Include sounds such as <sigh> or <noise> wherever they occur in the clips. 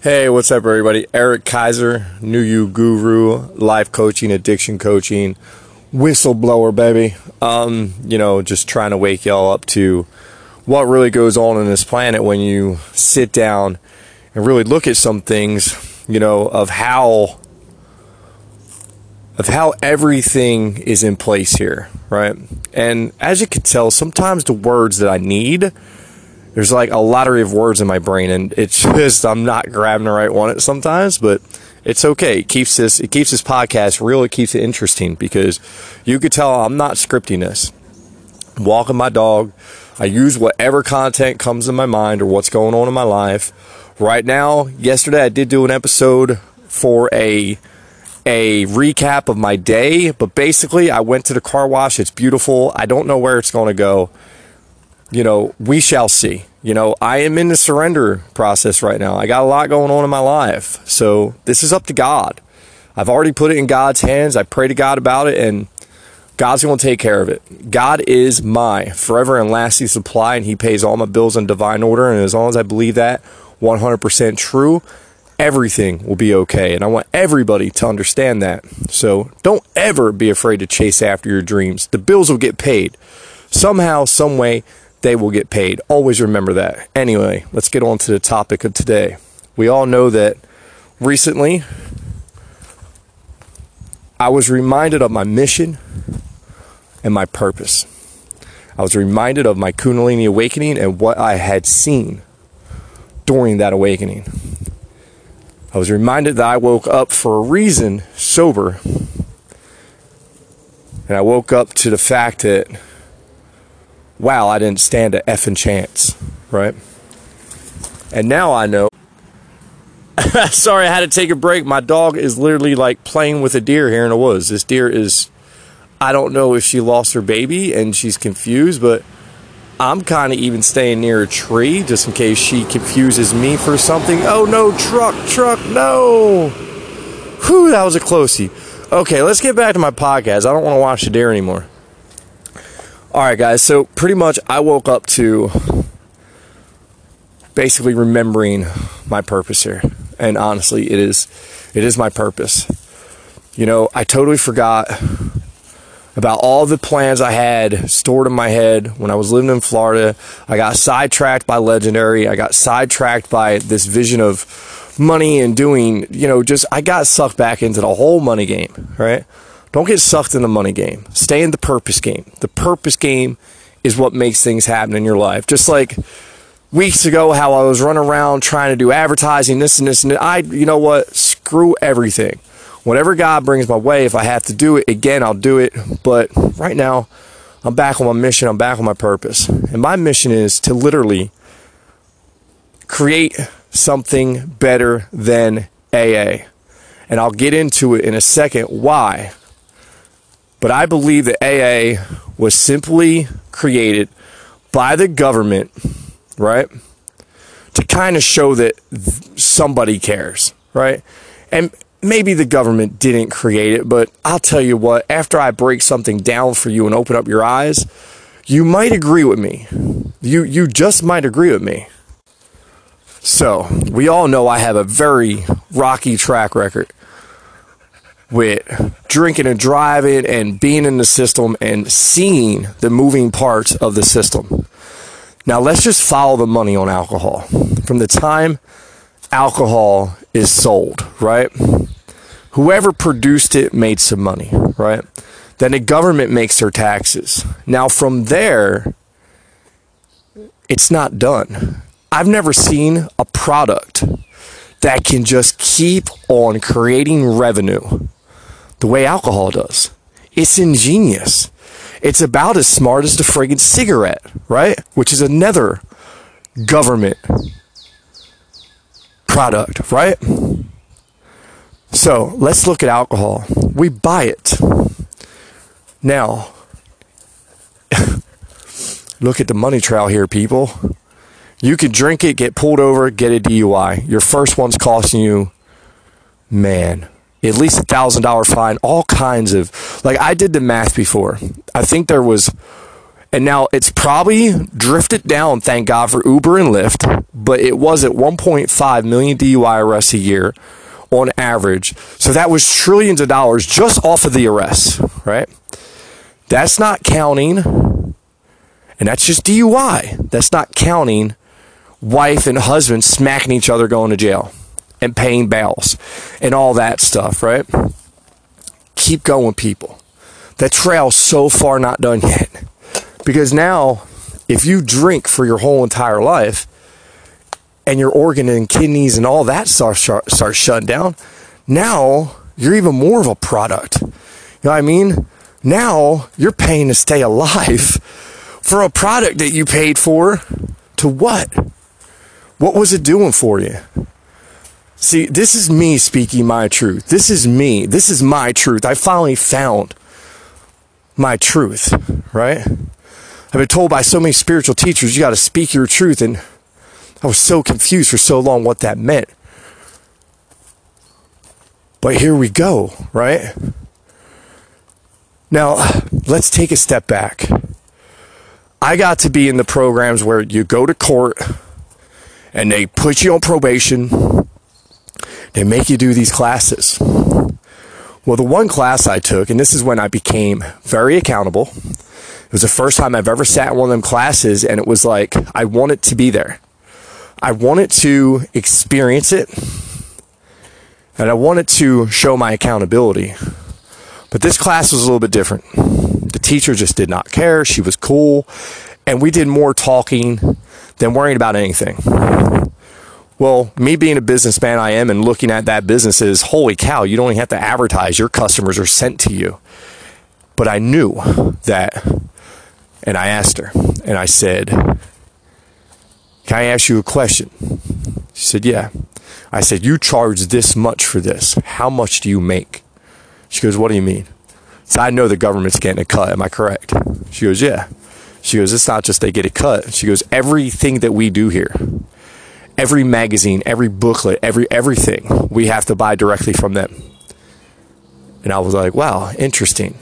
Hey, what's up, everybody? Eric Kaiser, New You Guru, life coaching, addiction coaching, whistleblower, baby. Um, you know, just trying to wake y'all up to what really goes on in this planet when you sit down and really look at some things, you know, of how of how everything is in place here, right? And as you can tell, sometimes the words that I need there's like a lottery of words in my brain and it's <laughs> just I'm not grabbing the right one sometimes, but it's okay. It keeps this it keeps this podcast real, it keeps it interesting because you could tell I'm not scripting this. Walking my dog. I use whatever content comes in my mind or what's going on in my life. Right now, yesterday I did do an episode for a a recap of my day, but basically I went to the car wash. It's beautiful. I don't know where it's going to go you know, we shall see. You know, I am in the surrender process right now. I got a lot going on in my life. So this is up to God. I've already put it in God's hands. I pray to God about it, and God's going to take care of it. God is my forever and lasting supply, and He pays all my bills in divine order. And as long as I believe that 100% true, everything will be okay. And I want everybody to understand that. So don't ever be afraid to chase after your dreams. The bills will get paid somehow, some way they will get paid. Always remember that. Anyway, let's get on to the topic of today. We all know that recently I was reminded of my mission and my purpose. I was reminded of my Kundalini awakening and what I had seen during that awakening. I was reminded that I woke up for a reason sober. And I woke up to the fact that wow, I didn't stand a effing chance, right? And now I know. <laughs> Sorry, I had to take a break. My dog is literally like playing with a deer here in the woods. This deer is, I don't know if she lost her baby and she's confused, but I'm kind of even staying near a tree just in case she confuses me for something. Oh no, truck, truck, no. Whew, that was a closey. Okay, let's get back to my podcast. I don't want to watch the deer anymore. All right, guys. So pretty much, I woke up to basically remembering my purpose here, and honestly, it is it is my purpose. You know, I totally forgot about all the plans I had stored in my head when I was living in Florida. I got sidetracked by Legendary. I got sidetracked by this vision of money and doing, you know, just I got sucked back into the whole money game, right? Don't get sucked in the money game. Stay in the purpose game. The purpose game is what makes things happen in your life. Just like weeks ago, how I was running around trying to do advertising, this and this and I, you know what? Screw everything. Whatever God brings my way, if I have to do it again, I'll do it. But right now, I'm back on my mission. I'm back on my purpose. And my mission is to literally create something better than AA. And I'll get into it in a second why. But I believe that AA was simply created by the government, right? To kind of show that somebody cares, right? And maybe the government didn't create it, but I'll tell you what, after I break something down for you and open up your eyes, you might agree with me. You you just might agree with me. So, we all know I have a very rocky track record with drinking and driving and being in the system and seeing the moving parts of the system. Now, let's just follow the money on alcohol. From the time alcohol is sold, right? Whoever produced it made some money, right? Then the government makes their taxes. Now, from there, it's not done. I've never seen a product that can just keep on creating revenue the way alcohol does. It's ingenious. It's about as smart as the friggin' cigarette, right? Which is another government product, right? So let's look at alcohol. We buy it. Now, <laughs> look at the money trail here, people. You could drink it, get pulled over, get a DUI. Your first one's costing you, man, at least a thousand dollar fine, all kinds of like I did the math before. I think there was And now it's probably drifted down, thank God for Uber and Lyft, but it was at 1.5 million DUI arrests a year on average. So that was trillions of dollars just off of the arrests, right? That's not counting, and that's just DUI. That's not counting wife and husband smacking each other going to jail and paying bails and all that stuff, right? Keep going, people. That trail's so far not done yet. Because now, if you drink for your whole entire life and your organ and kidneys and all that start, start, start shutting down, now you're even more of a product. You know what I mean? Now you're paying to stay alive <laughs> for a product that you paid for to what? What was it doing for you? See, this is me speaking my truth. This is me. This is my truth. I finally found my truth, right? I've been told by so many spiritual teachers, you got to speak your truth. And I was so confused for so long what that meant. But here we go, right? Now, let's take a step back. I got to be in the programs where you go to court and they put you on probation. They make you do these classes. Well, the one class I took, and this is when I became very accountable. It was the first time I've ever sat in one of them classes, and it was like I wanted to be there. I wanted to experience it, and I wanted to show my accountability. But this class was a little bit different. The teacher just did not care. She was cool, and we did more talking than worrying about anything. Well, me being a businessman I am and looking at that business is holy cow, you don't even have to advertise. Your customers are sent to you. But I knew that, and I asked her, and I said, Can I ask you a question? She said, Yeah. I said, You charge this much for this. How much do you make? She goes, What do you mean? So I know the government's getting a cut. Am I correct? She goes, Yeah. She goes, It's not just they get a cut. She goes, Everything that we do here, every magazine, every booklet, every everything, we have to buy directly from them. And I was like, wow, interesting.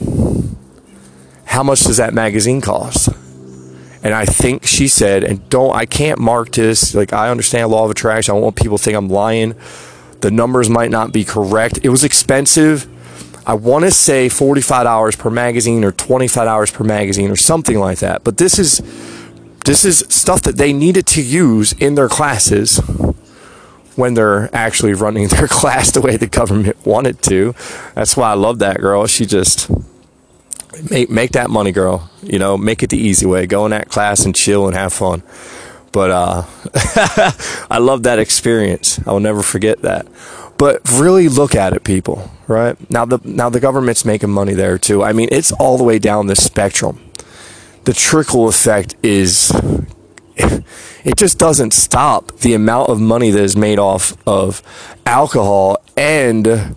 How much does that magazine cost? And I think she said, and don't I can't mark this, like I understand law of attraction. I don't want people to think I'm lying. The numbers might not be correct. It was expensive. I want to say $45 per magazine or $25 per magazine or something like that. But this is this is stuff that they needed to use in their classes when they're actually running <laughs> their class the way the government wanted to. That's why I love that girl. She just make make that money, girl. You know, make it the easy way. Go in that class and chill and have fun. But uh, <laughs> I love that experience. I will never forget that. But really look at it, people. Right now, the now the government's making money there too. I mean, it's all the way down the spectrum the trickle effect is it just doesn't stop the amount of money that is made off of alcohol and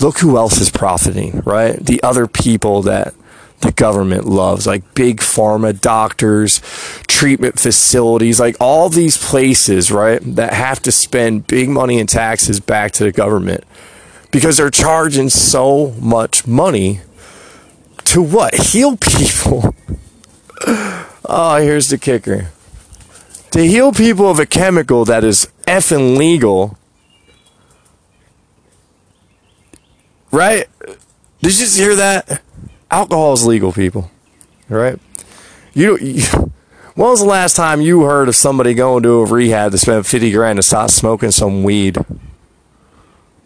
look who else is profiting right? The other people that the government loves like big pharma doctors treatment facilities like all these places right that have to spend big money in taxes back to the government because they're charging so much money to what? <laughs> Heal people oh, here's the kicker. To heal people of a chemical that is effing legal, right? Did you just hear that? Alcohol is legal, people. Right? You, you when was the last time you heard of somebody going to a rehab to spend 50 grand to stop smoking some weed?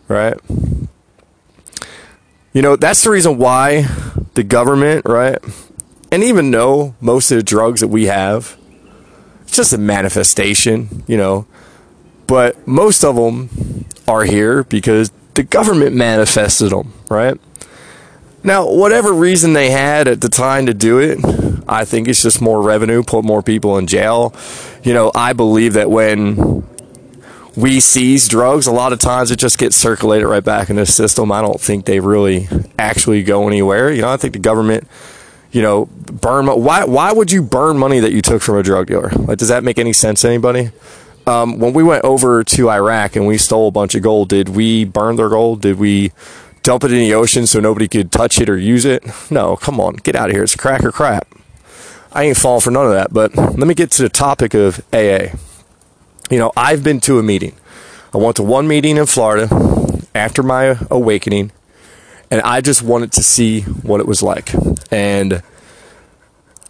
Right? You know, that's the reason why the government, right? And even though most of the drugs that we have, it's just a manifestation, you know, but most of them are here because the government manifested them, right? Now, whatever reason they had at the time to do it, I think it's just more revenue, put more people in jail. You know, I believe that when we seize drugs, a lot of times it just gets circulated right back in the system. I don't think they really actually go anywhere. You know, I think the government you know, burn. Why why would you burn money that you took from a drug dealer? Like, does that make any sense to anybody? Um, when we went over to Iraq and we stole a bunch of gold, did we burn their gold? Did we dump it in the ocean so nobody could touch it or use it? No, come on, get out of here. It's crack or crap. I ain't falling for none of that. But let me get to the topic of AA. You know, I've been to a meeting. I went to one meeting in Florida after my awakening, and I just wanted to see what it was like. And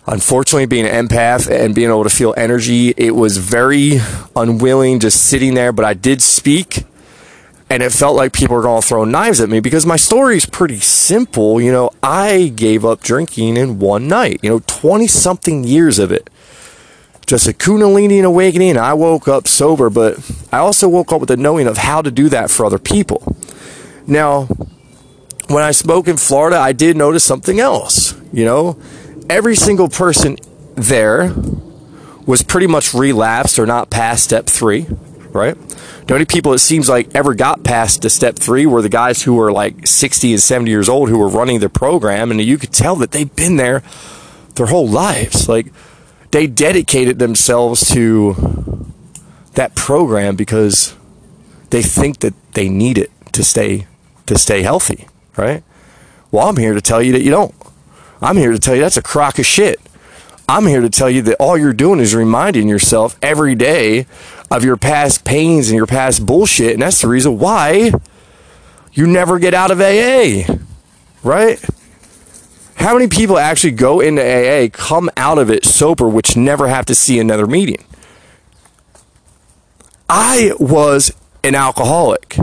unfortunately, being an empath and being able to feel energy, it was very unwilling just sitting there, but I did speak and it felt like people were going to throw knives at me because my story is pretty simple. You know, I gave up drinking in one night, you know, 20 something years of it. Just a Kundalini awakening. I woke up sober, but I also woke up with the knowing of how to do that for other people. Now, when I spoke in Florida, I did notice something else. You know, every single person there was pretty much relapsed or not past step three, right? The only people it seems like ever got past to step three were the guys who were like 60 and 70 years old who were running the program. And you could tell that they've been there their whole lives. Like they dedicated themselves to that program because they think that they need it to stay to stay healthy, right? Well, I'm here to tell you that you don't. I'm here to tell you that's a crock of shit. I'm here to tell you that all you're doing is reminding yourself every day of your past pains and your past bullshit. And that's the reason why you never get out of AA, right? How many people actually go into AA, come out of it sober, which never have to see another meeting? I was an alcoholic.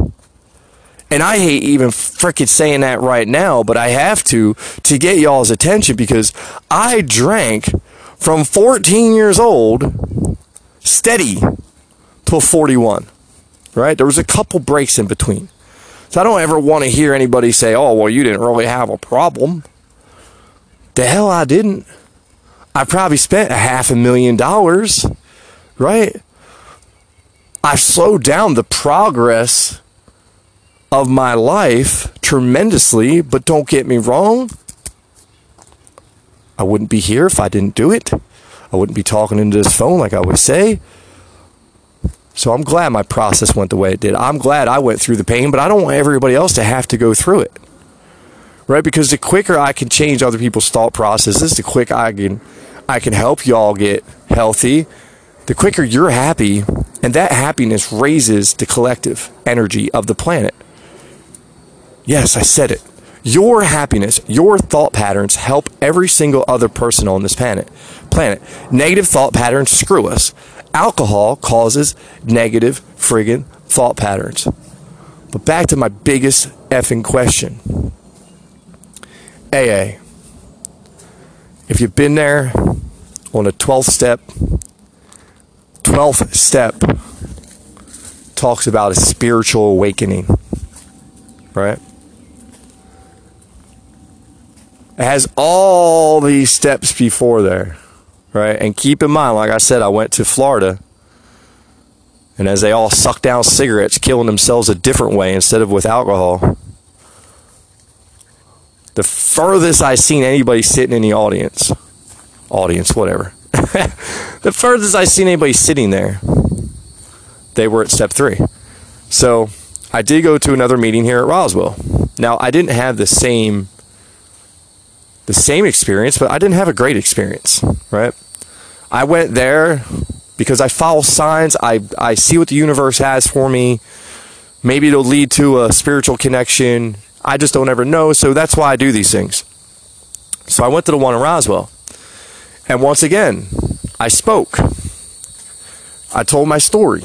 And I hate even freaking saying that right now, but I have to to get y'all's attention because I drank from 14 years old steady till 41, right? There was a couple breaks in between. So I don't ever want to hear anybody say, oh, well, you didn't really have a problem. The hell I didn't. I probably spent a half a million dollars, right? I've slowed down the progress of my life tremendously, but don't get me wrong. I wouldn't be here if I didn't do it. I wouldn't be talking into this phone like I would say. So I'm glad my process went the way it did. I'm glad I went through the pain, but I don't want everybody else to have to go through it. Right? Because the quicker I can change other people's thought processes, the quicker I can I can help y'all get healthy, the quicker you're happy, and that happiness raises the collective energy of the planet. Yes, I said it. Your happiness, your thought patterns help every single other person on this planet. Planet. Negative thought patterns screw us alcohol causes negative friggin' thought patterns. But back to my biggest effing question AA. If you've been there on a 12th step, 12th step talks about a spiritual awakening, right? It has all these steps before there right? And keep in mind, like I said, I went to Florida, and as they all suck down cigarettes, killing themselves a different way instead of with alcohol, the furthest I seen anybody sitting in the audience, audience, whatever, <laughs> the furthest I seen anybody sitting there, they were at step three. So I did go to another meeting here at Roswell. Now I didn't have the same the same experience, but I didn't have a great experience, right? I went there because I follow signs. I, I see what the universe has for me. Maybe it'll lead to a spiritual connection. I just don't ever know. So that's why I do these things. So I went to the one in Roswell. And once again, I spoke. I told my story.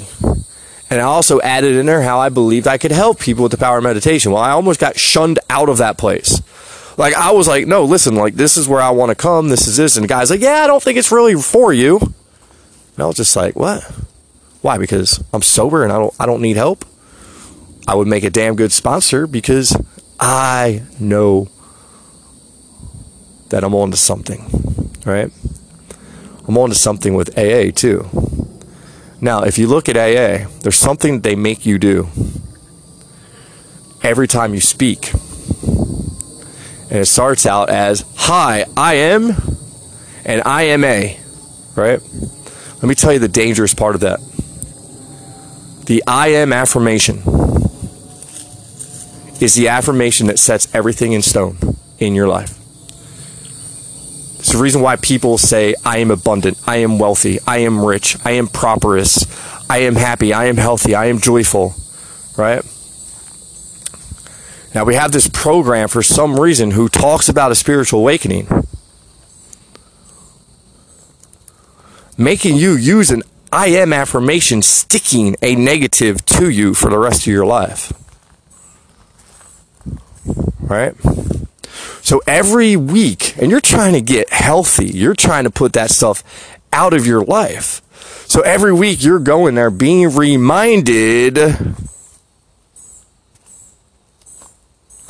And I also added in there how I believed I could help people with the power of meditation. Well, I almost got shunned out of that place. Like I was like, no, listen, like this is where I want to come. This is this, and the guy's like, yeah, I don't think it's really for you. And I was just like, what? Why? Because I'm sober and I don't I don't need help. I would make a damn good sponsor because I know that I'm on to something, right? I'm on to something with AA too. Now, if you look at AA, there's something they make you do every time you speak and it starts out as Hi, I am, and I am a, right? Let me tell you the dangerous part of that. The I am affirmation is the affirmation that sets everything in stone in your life. It's the reason why people say, I am abundant, I am wealthy, I am rich, I am prosperous, I am happy, I am healthy, I am joyful, right? Now we have this program for some reason who talks about a spiritual awakening, making you use an I am affirmation, sticking a negative to you for the rest of your life. Right? So every week, and you're trying to get healthy, you're trying to put that stuff out of your life. So every week you're going there being reminded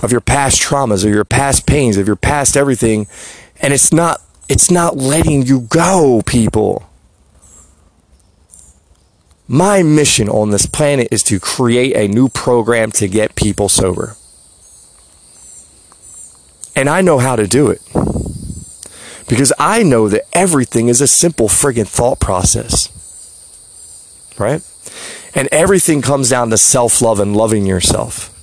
of your past traumas or your past pains, of your past everything, and it's not it's not letting you go, people. My mission on this planet is to create a new program to get people sober. And I know how to do it. Because I know that everything is a simple friggin' thought process. Right? And everything comes down to self love and loving yourself.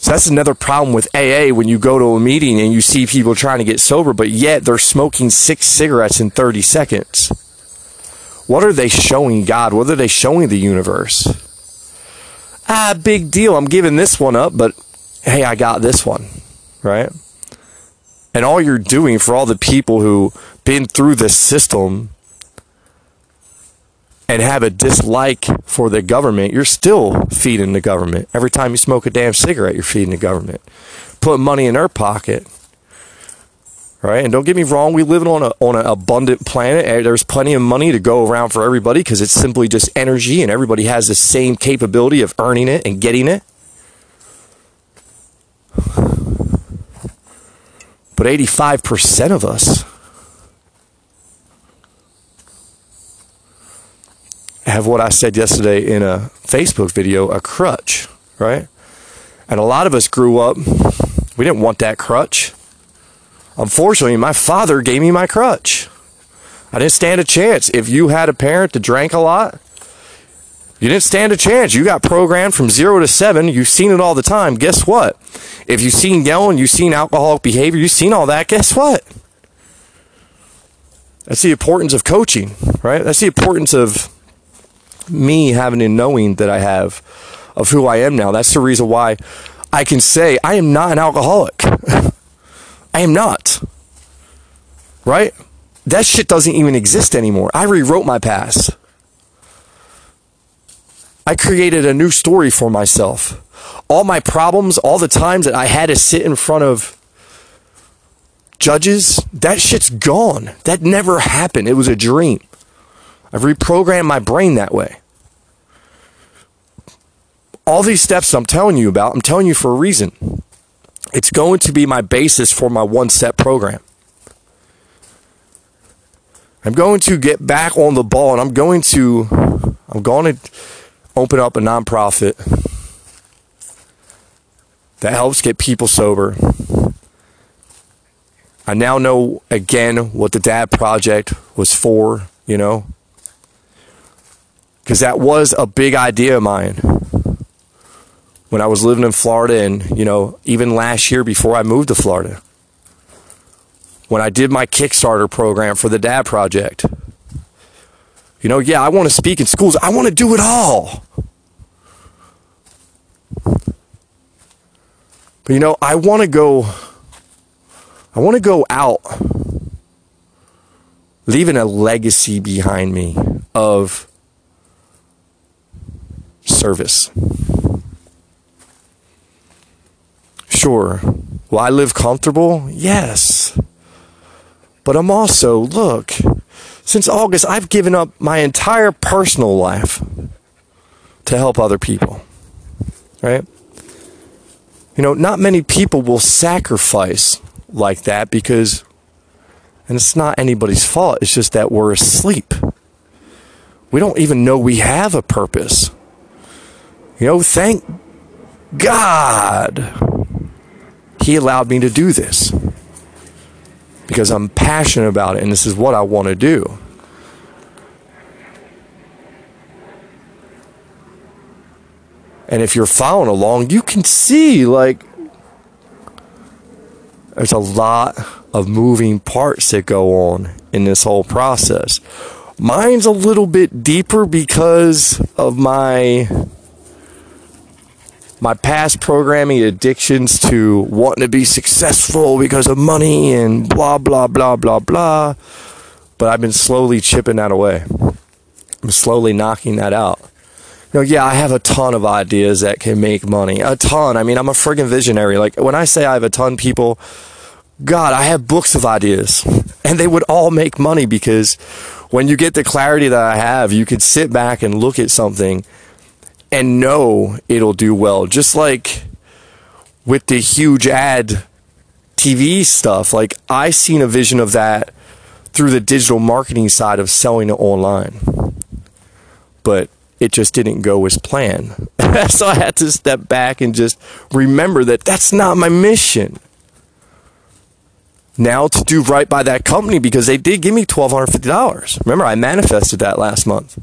So that's another problem with AA when you go to a meeting and you see people trying to get sober, but yet they're smoking six cigarettes in 30 seconds. What are they showing God? What are they showing the universe? Ah, big deal. I'm giving this one up, but hey, I got this one, right? And all you're doing for all the people who been through this system and have a dislike for the government, you're still feeding the government. Every time you smoke a damn cigarette, you're feeding the government. Put money in their pocket. Right? And don't get me wrong, we live on a on an abundant planet. There's plenty of money to go around for everybody because it's simply just energy and everybody has the same capability of earning it and getting it. But 85% of us have what I said yesterday in a Facebook video a crutch, right? And a lot of us grew up, we didn't want that crutch. Unfortunately, my father gave me my crutch. I didn't stand a chance. If you had a parent that drank a lot, you didn't stand a chance. You got programmed from zero to seven. You've seen it all the time. Guess what? If you've seen yelling, you've seen alcoholic behavior, you've seen all that, guess what? That's the importance of coaching, right? That's the importance of me having and knowing that I have of who I am now. That's the reason why I can say I am not an alcoholic. <laughs> I am not. Right? That shit doesn't even exist anymore. I rewrote my past. I created a new story for myself. All my problems, all the times that I had to sit in front of judges, that shit's gone. That never happened. It was a dream. I've reprogrammed my brain that way. All these steps I'm telling you about, I'm telling you for a reason. It's going to be my basis for my one step program. I'm going to get back on the ball and I'm going to I'm going to open up a nonprofit that helps get people sober. I now know again what the Dad Project was for, you know, because that was a big idea of mine when I was living in Florida and, you know, even last year before I moved to Florida. When I did my Kickstarter program for the Dad Project. You know, yeah, I want to speak in schools. I want to do it all. But you know, I want to go I want to go out leaving a legacy behind me of service. Sure. Will I live comfortable? Yes. But I'm also, look, since August, I've given up my entire personal life to help other people. Right? You know, not many people will sacrifice like that because, and it's not anybody's fault, it's just that we're asleep. We don't even know we have a purpose. You know, thank God He allowed me to do this because I'm passionate about it and this is what I want to do. And if you're following along, you can see like there's a lot of moving parts that go on in this whole process. Mine's a little bit deeper because of my my past programming addictions to wanting to be successful because of money and blah blah blah blah blah. But I've been slowly chipping that away. I'm slowly knocking that out. You know, yeah, I have a ton of ideas that can make money. A ton. I mean, I'm a friggin' visionary. Like when I say I have a ton, people, God, I have books of ideas, and they would all make money because when you get the clarity that I have, you could sit back and look at something and know it'll do well. Just like with the huge ad TV stuff, like I seen a vision of that through the digital marketing side of selling it online. But it just didn't go as planned. <laughs> so I had to step back and just remember that that's not my mission. Now to do right by that company because they did give me $1,250. Remember, I manifested that last month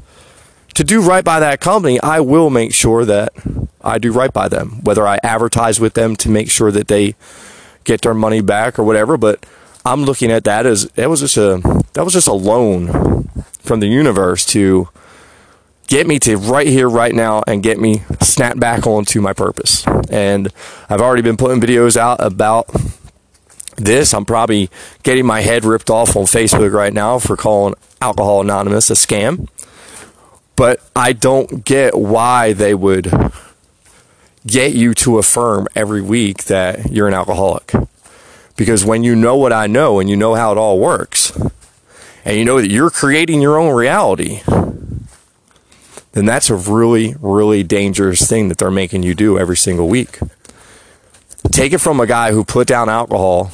to do right by that company, I will make sure that I do right by them, whether I advertise with them to make sure that they get their money back or whatever. But I'm looking at that as that was just a that was just a loan from the universe to get me to right here, right now, and get me snap back onto my purpose. And I've already been putting videos out about this. I'm probably getting my head ripped off on Facebook right now for calling Alcohol Anonymous a scam. But I don't get why they would get you to affirm every week that you're an alcoholic. Because when you know what I know and you know how it all works, and you know that you're creating your own reality, then that's a really, really dangerous thing that they're making you do every single week. Take it from a guy who put down alcohol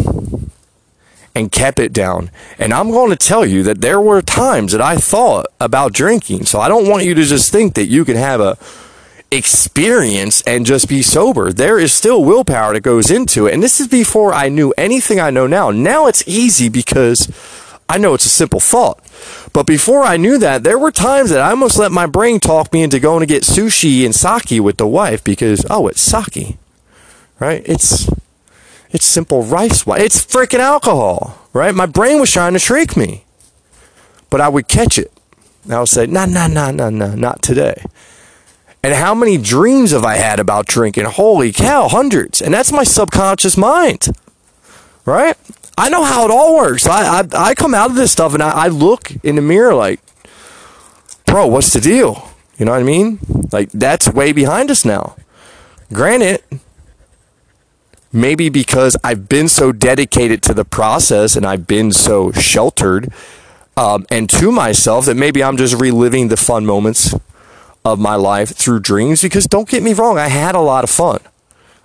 and kept it down. And I'm going to tell you that there were times that I thought about drinking. So I don't want you to just think that you can have a experience and just be sober. There is still willpower that goes into it. And this is before I knew anything I know now. Now it's easy because I know it's a simple thought. But before I knew that, there were times that I almost let my brain talk me into going to get sushi and sake with the wife because, oh, it's sake, right? It's it's simple rice wine. It's freaking alcohol, right? My brain was trying to trick me. But I would catch it. I would say, nah, nah, nah, nah, nah, not today. And how many dreams have I had about drinking? Holy cow, hundreds. And that's my subconscious mind, right? I know how it all works. I, I, I come out of this stuff and I, I look in the mirror like, bro, what's the deal? You know what I mean? Like, that's way behind us now. Granted, maybe because I've been so dedicated to the process and I've been so sheltered um, and to myself that maybe I'm just reliving the fun moments of my life through dreams. Because don't get me wrong, I had a lot of fun.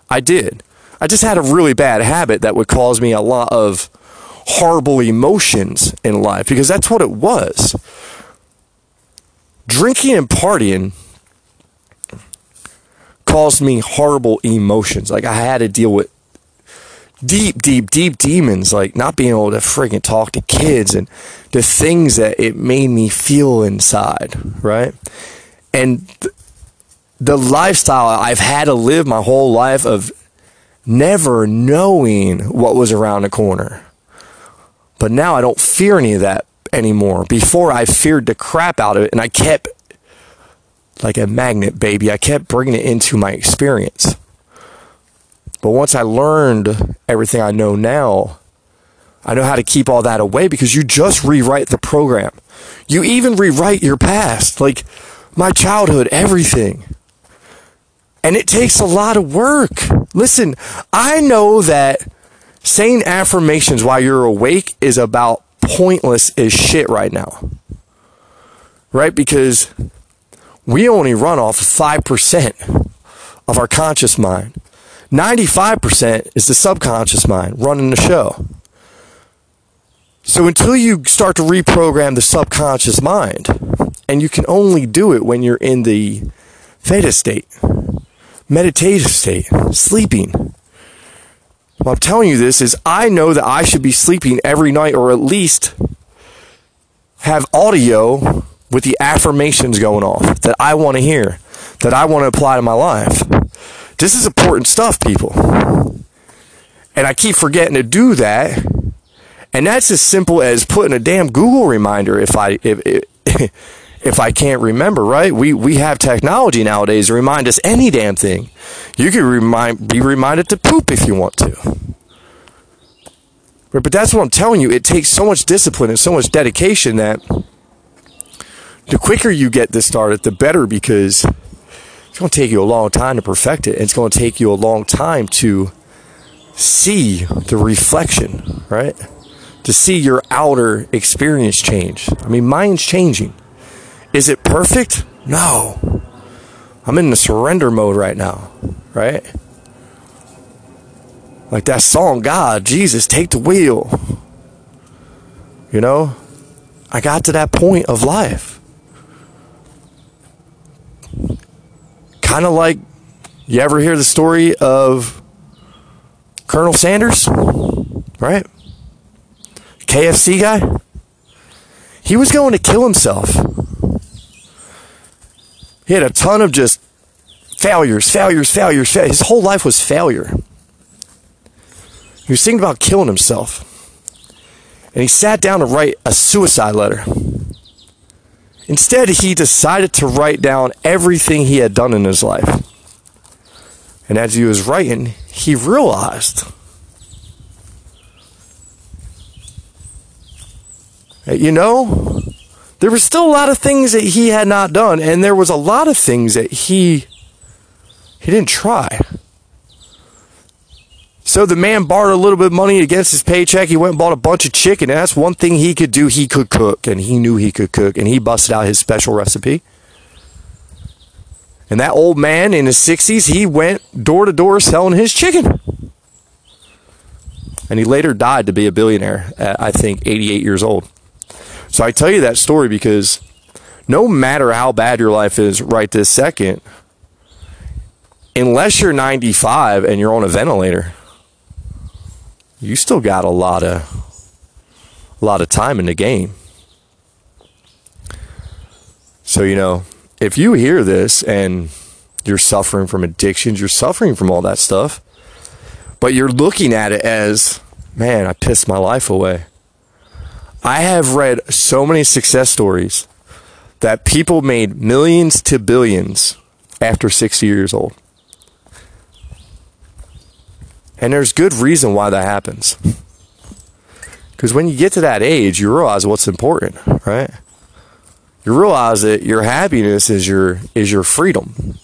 I did. I just had a really bad habit that would cause me a lot of horrible emotions in life because that's what it was. Drinking and partying caused me horrible emotions. Like I had to deal with deep, deep, deep demons, like not being able to friggin' talk to kids and the things that it made me feel inside, right? And th- the lifestyle I've had to live my whole life of never knowing what was around the corner. But now I don't fear any of that anymore. Before I feared the crap out of it and I kept like a magnet, baby. I kept bringing it into my experience. But once I learned everything I know now, I know how to keep all that away because you just rewrite the program. You even rewrite your past, like my childhood, everything. And it takes a lot of work. Listen, I know that saying affirmations while you're awake is about pointless as shit right now. Right? Because we only run off 5% of our conscious mind. 95% is the subconscious mind running the show. So until you start to reprogram the subconscious mind, and you can only do it when you're in the theta state, meditative state, sleeping. What I'm telling you this is I know that I should be sleeping every night or at least have audio with the affirmations going off that I want to hear, that I want to apply to my life. This is important stuff, people. And I keep forgetting to do that And that's as simple as putting a damn Google reminder if I if if, <laughs> if I can't remember, right? We we have technology nowadays to remind us any damn thing. You can remind be reminded to poop if you want to. Right, But that's what I'm telling you. It takes so much discipline and so much dedication that the quicker you get this started, the better because it's going to take you a long time to perfect it. It's going to take you a long time to see the reflection, right? To see your outer experience change. I mean, mine's changing. Is it perfect? No. I'm in the surrender mode right now, right? Like that song, God, Jesus, take the wheel. You know, I got to that point of life. Kind of like you ever hear the story of Colonel Sanders, right? KFC guy. He was going to kill himself. He had a ton of just failures, failures, failures, failures. His whole life was failure. He was thinking about killing himself. And he sat down to write a suicide letter. Instead, he decided to write down everything he had done in his life. And as he was writing, he realized you know, there were still a lot of things that he had not done, and there was a lot of things that he he didn't try. So the man borrowed a little bit of money against his paycheck. He went and bought a bunch of chicken, and that's one thing he could do. He could cook, and he knew he could cook, and he busted out his special recipe. And that old man in his 60s, he went door to door selling his chicken. And he later died to be a billionaire at, I think, 88 years old. So I tell you that story because no matter how bad your life is right this second, unless you're 95 and you're on a ventilator, you still got a lot of a lot of time in the game. So, you know, if you hear this and you're suffering from addictions, you're suffering from all that stuff, but you're looking at it as, man, I pissed my life away. I have read so many success stories that people made millions to billions after 60 years old. And there's good reason why that happens. Because when you get to that age, you realize what's important, right? You realize that your happiness is your is your freedom.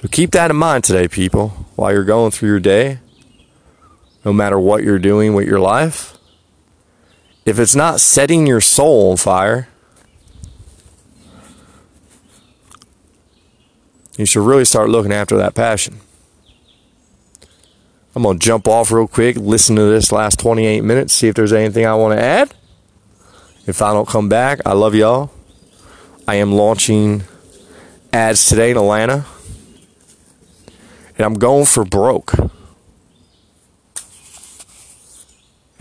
So keep that in mind today, people, while you're going through your day. No matter what you're doing with your life, if it's not setting your soul on fire, you should really start looking after that passion. I'm going to jump off real quick, listen to this last 28 minutes, see if there's anything I want to add. If I don't come back, I love y'all. I am launching ads today in Atlanta. And I'm going for broke. And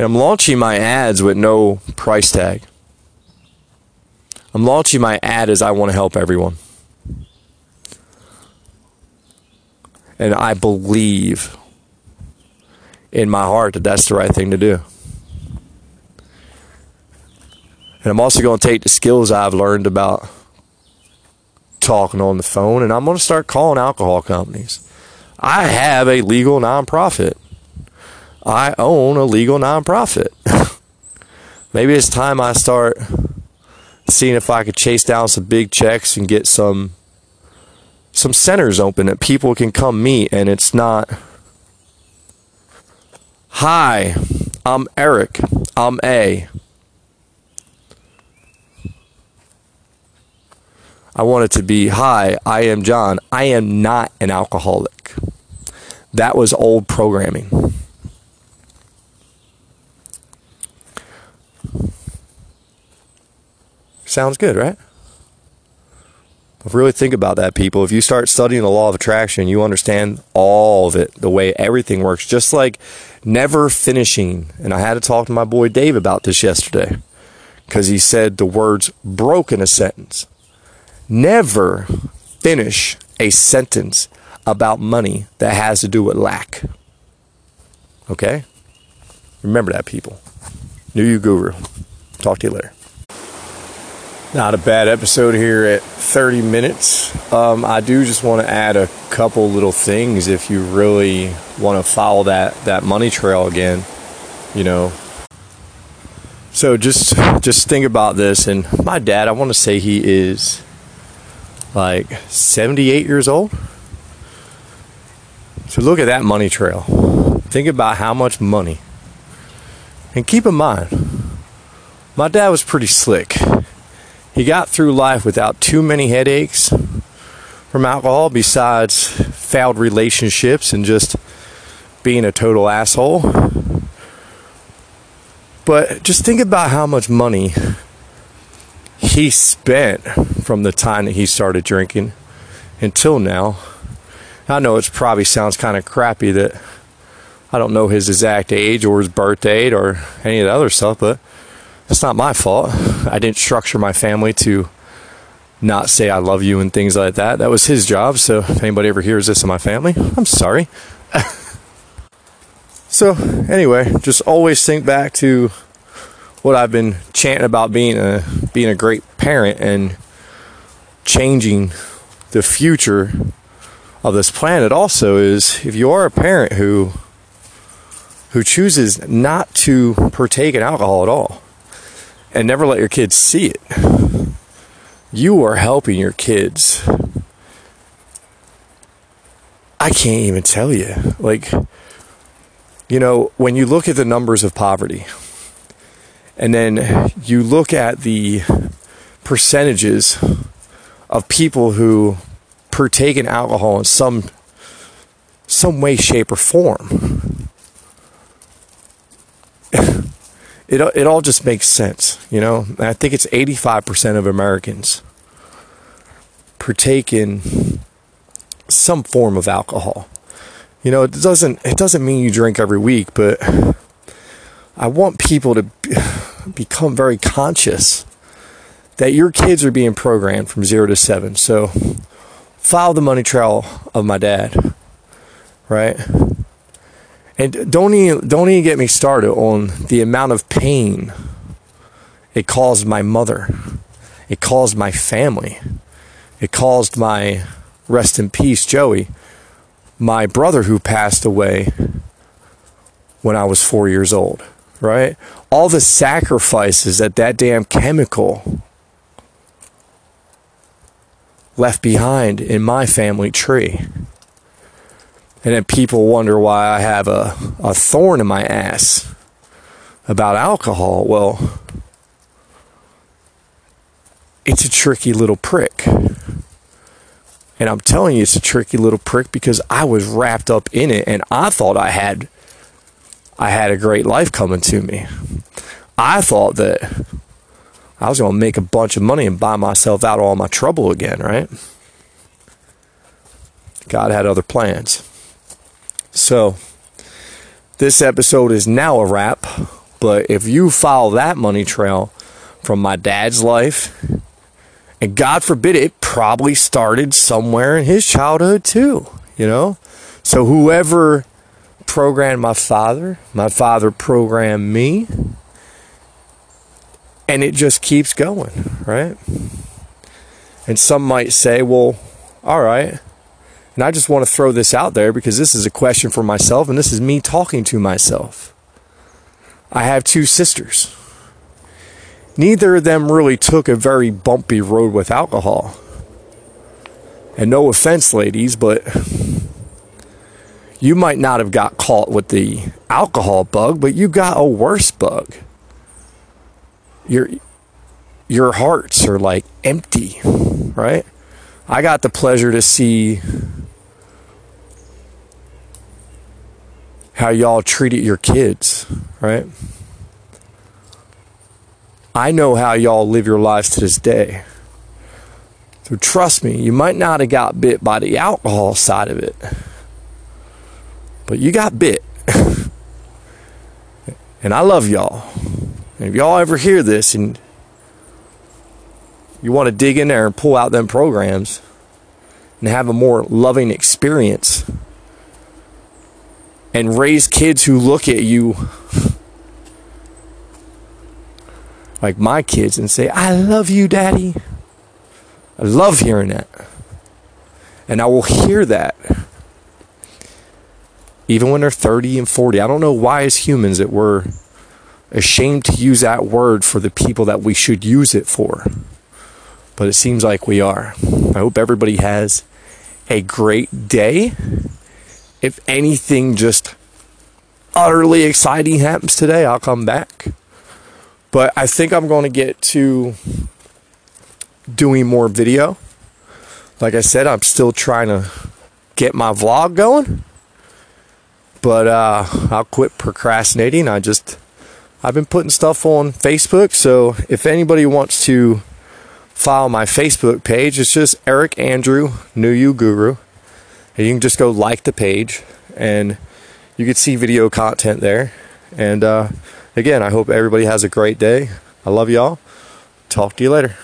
I'm launching my ads with no price tag. I'm launching my ad as I want to help everyone. And I believe in my heart that that's the right thing to do. And I'm also going to take the skills I've learned about talking on the phone and I'm going to start calling alcohol companies. I have a legal nonprofit. I own a legal nonprofit. <laughs> Maybe it's time I start seeing if I could chase down some big checks and get some some centers open that people can come meet and it's not Hi, I'm Eric. I'm A. I want it to be Hi, I am John. I am not an alcoholic. That was old programming. Sounds good, right? Really think about that, people. If you start studying the law of attraction, you understand all of it, the way everything works, just like never finishing. And I had to talk to my boy Dave about this yesterday because he said the words broke in a sentence. Never finish a sentence about money that has to do with lack. Okay? Remember that, people. New You Guru. Talk to you later. Not a bad episode here at 30 minutes. Um, I do just want to add a couple little things if you really want to follow that, that money trail again. You know, so just just think about this and my dad i want to say he is like 78 years old so look at that money trail think about how much money and keep in mind my dad was pretty slick he got through life without too many headaches from alcohol besides failed relationships and just being a total asshole but just think about how much money he spent from the time that he started drinking until now. I know it probably sounds kind of crappy that I don't know his exact age or his birth date or any of the other stuff, but that's not my fault. I didn't structure my family to not say I love you and things like that. That was his job. So if anybody ever hears this in my family, I'm sorry. <laughs> So, anyway, just always think back to what I've been chanting about being a being a great parent and changing the future of this planet also is if you are a parent who who chooses not to partake in alcohol at all and never let your kids see it you are helping your kids I can't even tell you like you know, when you look at the numbers of poverty, and then you look at the percentages of people who partake in alcohol in some some way, shape, or form. It, it all just makes sense, you know. I think it's 85% of Americans partake in some form of alcohol you know, it doesn't it doesn't mean you drink every week, but I want people to <sighs> become very conscious that your kids are being programmed from 0 to 7. So follow the money trail of my dad, right? And don't even don't even get me started on the amount of pain it caused my mother. It caused my family. It caused my rest in peace Joey my brother who passed away when I was four years old, right? All the sacrifices that that damn chemical left behind in my family tree. And then people wonder why I have a, a thorn in my ass about alcohol. Well, it's a tricky little prick. And I'm telling you, it's a tricky little prick because I was wrapped up in it and I thought I had I had a great life coming to me. I thought that I was going to make a bunch of money and buy myself out of all my trouble again, right? God had other plans. So, this episode is now a wrap, but if you follow that money trail from my dad's life and God forbid it probably started somewhere in his childhood too, you know? So whoever programmed my father, my father programmed me. And it just keeps going, right? And some might say, well, all right. And I just want to throw this out there because this is a question for myself and this is me talking to myself. I have two sisters neither of them really took a very bumpy road with alcohol. And no offense, ladies, but you might not have got caught with the alcohol bug, but you got a worse bug. Your your hearts are like empty, right? I got the pleasure to see how y'all treated your kids, right? I know how y'all live your lives to this day. So trust me, you might not have got bit by the alcohol side of it, but you got bit. <laughs> and I love y'all. And if y'all ever hear this and you want to dig in there and pull out them programs and have a more loving experience and raise kids who look at you like my kids and say, I love you, daddy. I love hearing that. And I will hear that even when they're 30 and 40. I don't know why, as humans, that we're ashamed to use that word for the people that we should use it for. But it seems like we are. I hope everybody has a great day. If anything just utterly exciting happens today, I'll come back. But I think I'm going to get to doing more video. Like I said, I'm still trying to get my vlog going. But uh, I'll quit procrastinating. I just I've been putting stuff on Facebook, so if anybody wants to follow my Facebook page, it's just Eric Andrew New You Guru. You can just go like the page and you can see video content there. And uh, again, I hope everybody has a great day. I love y'all. Talk to you later.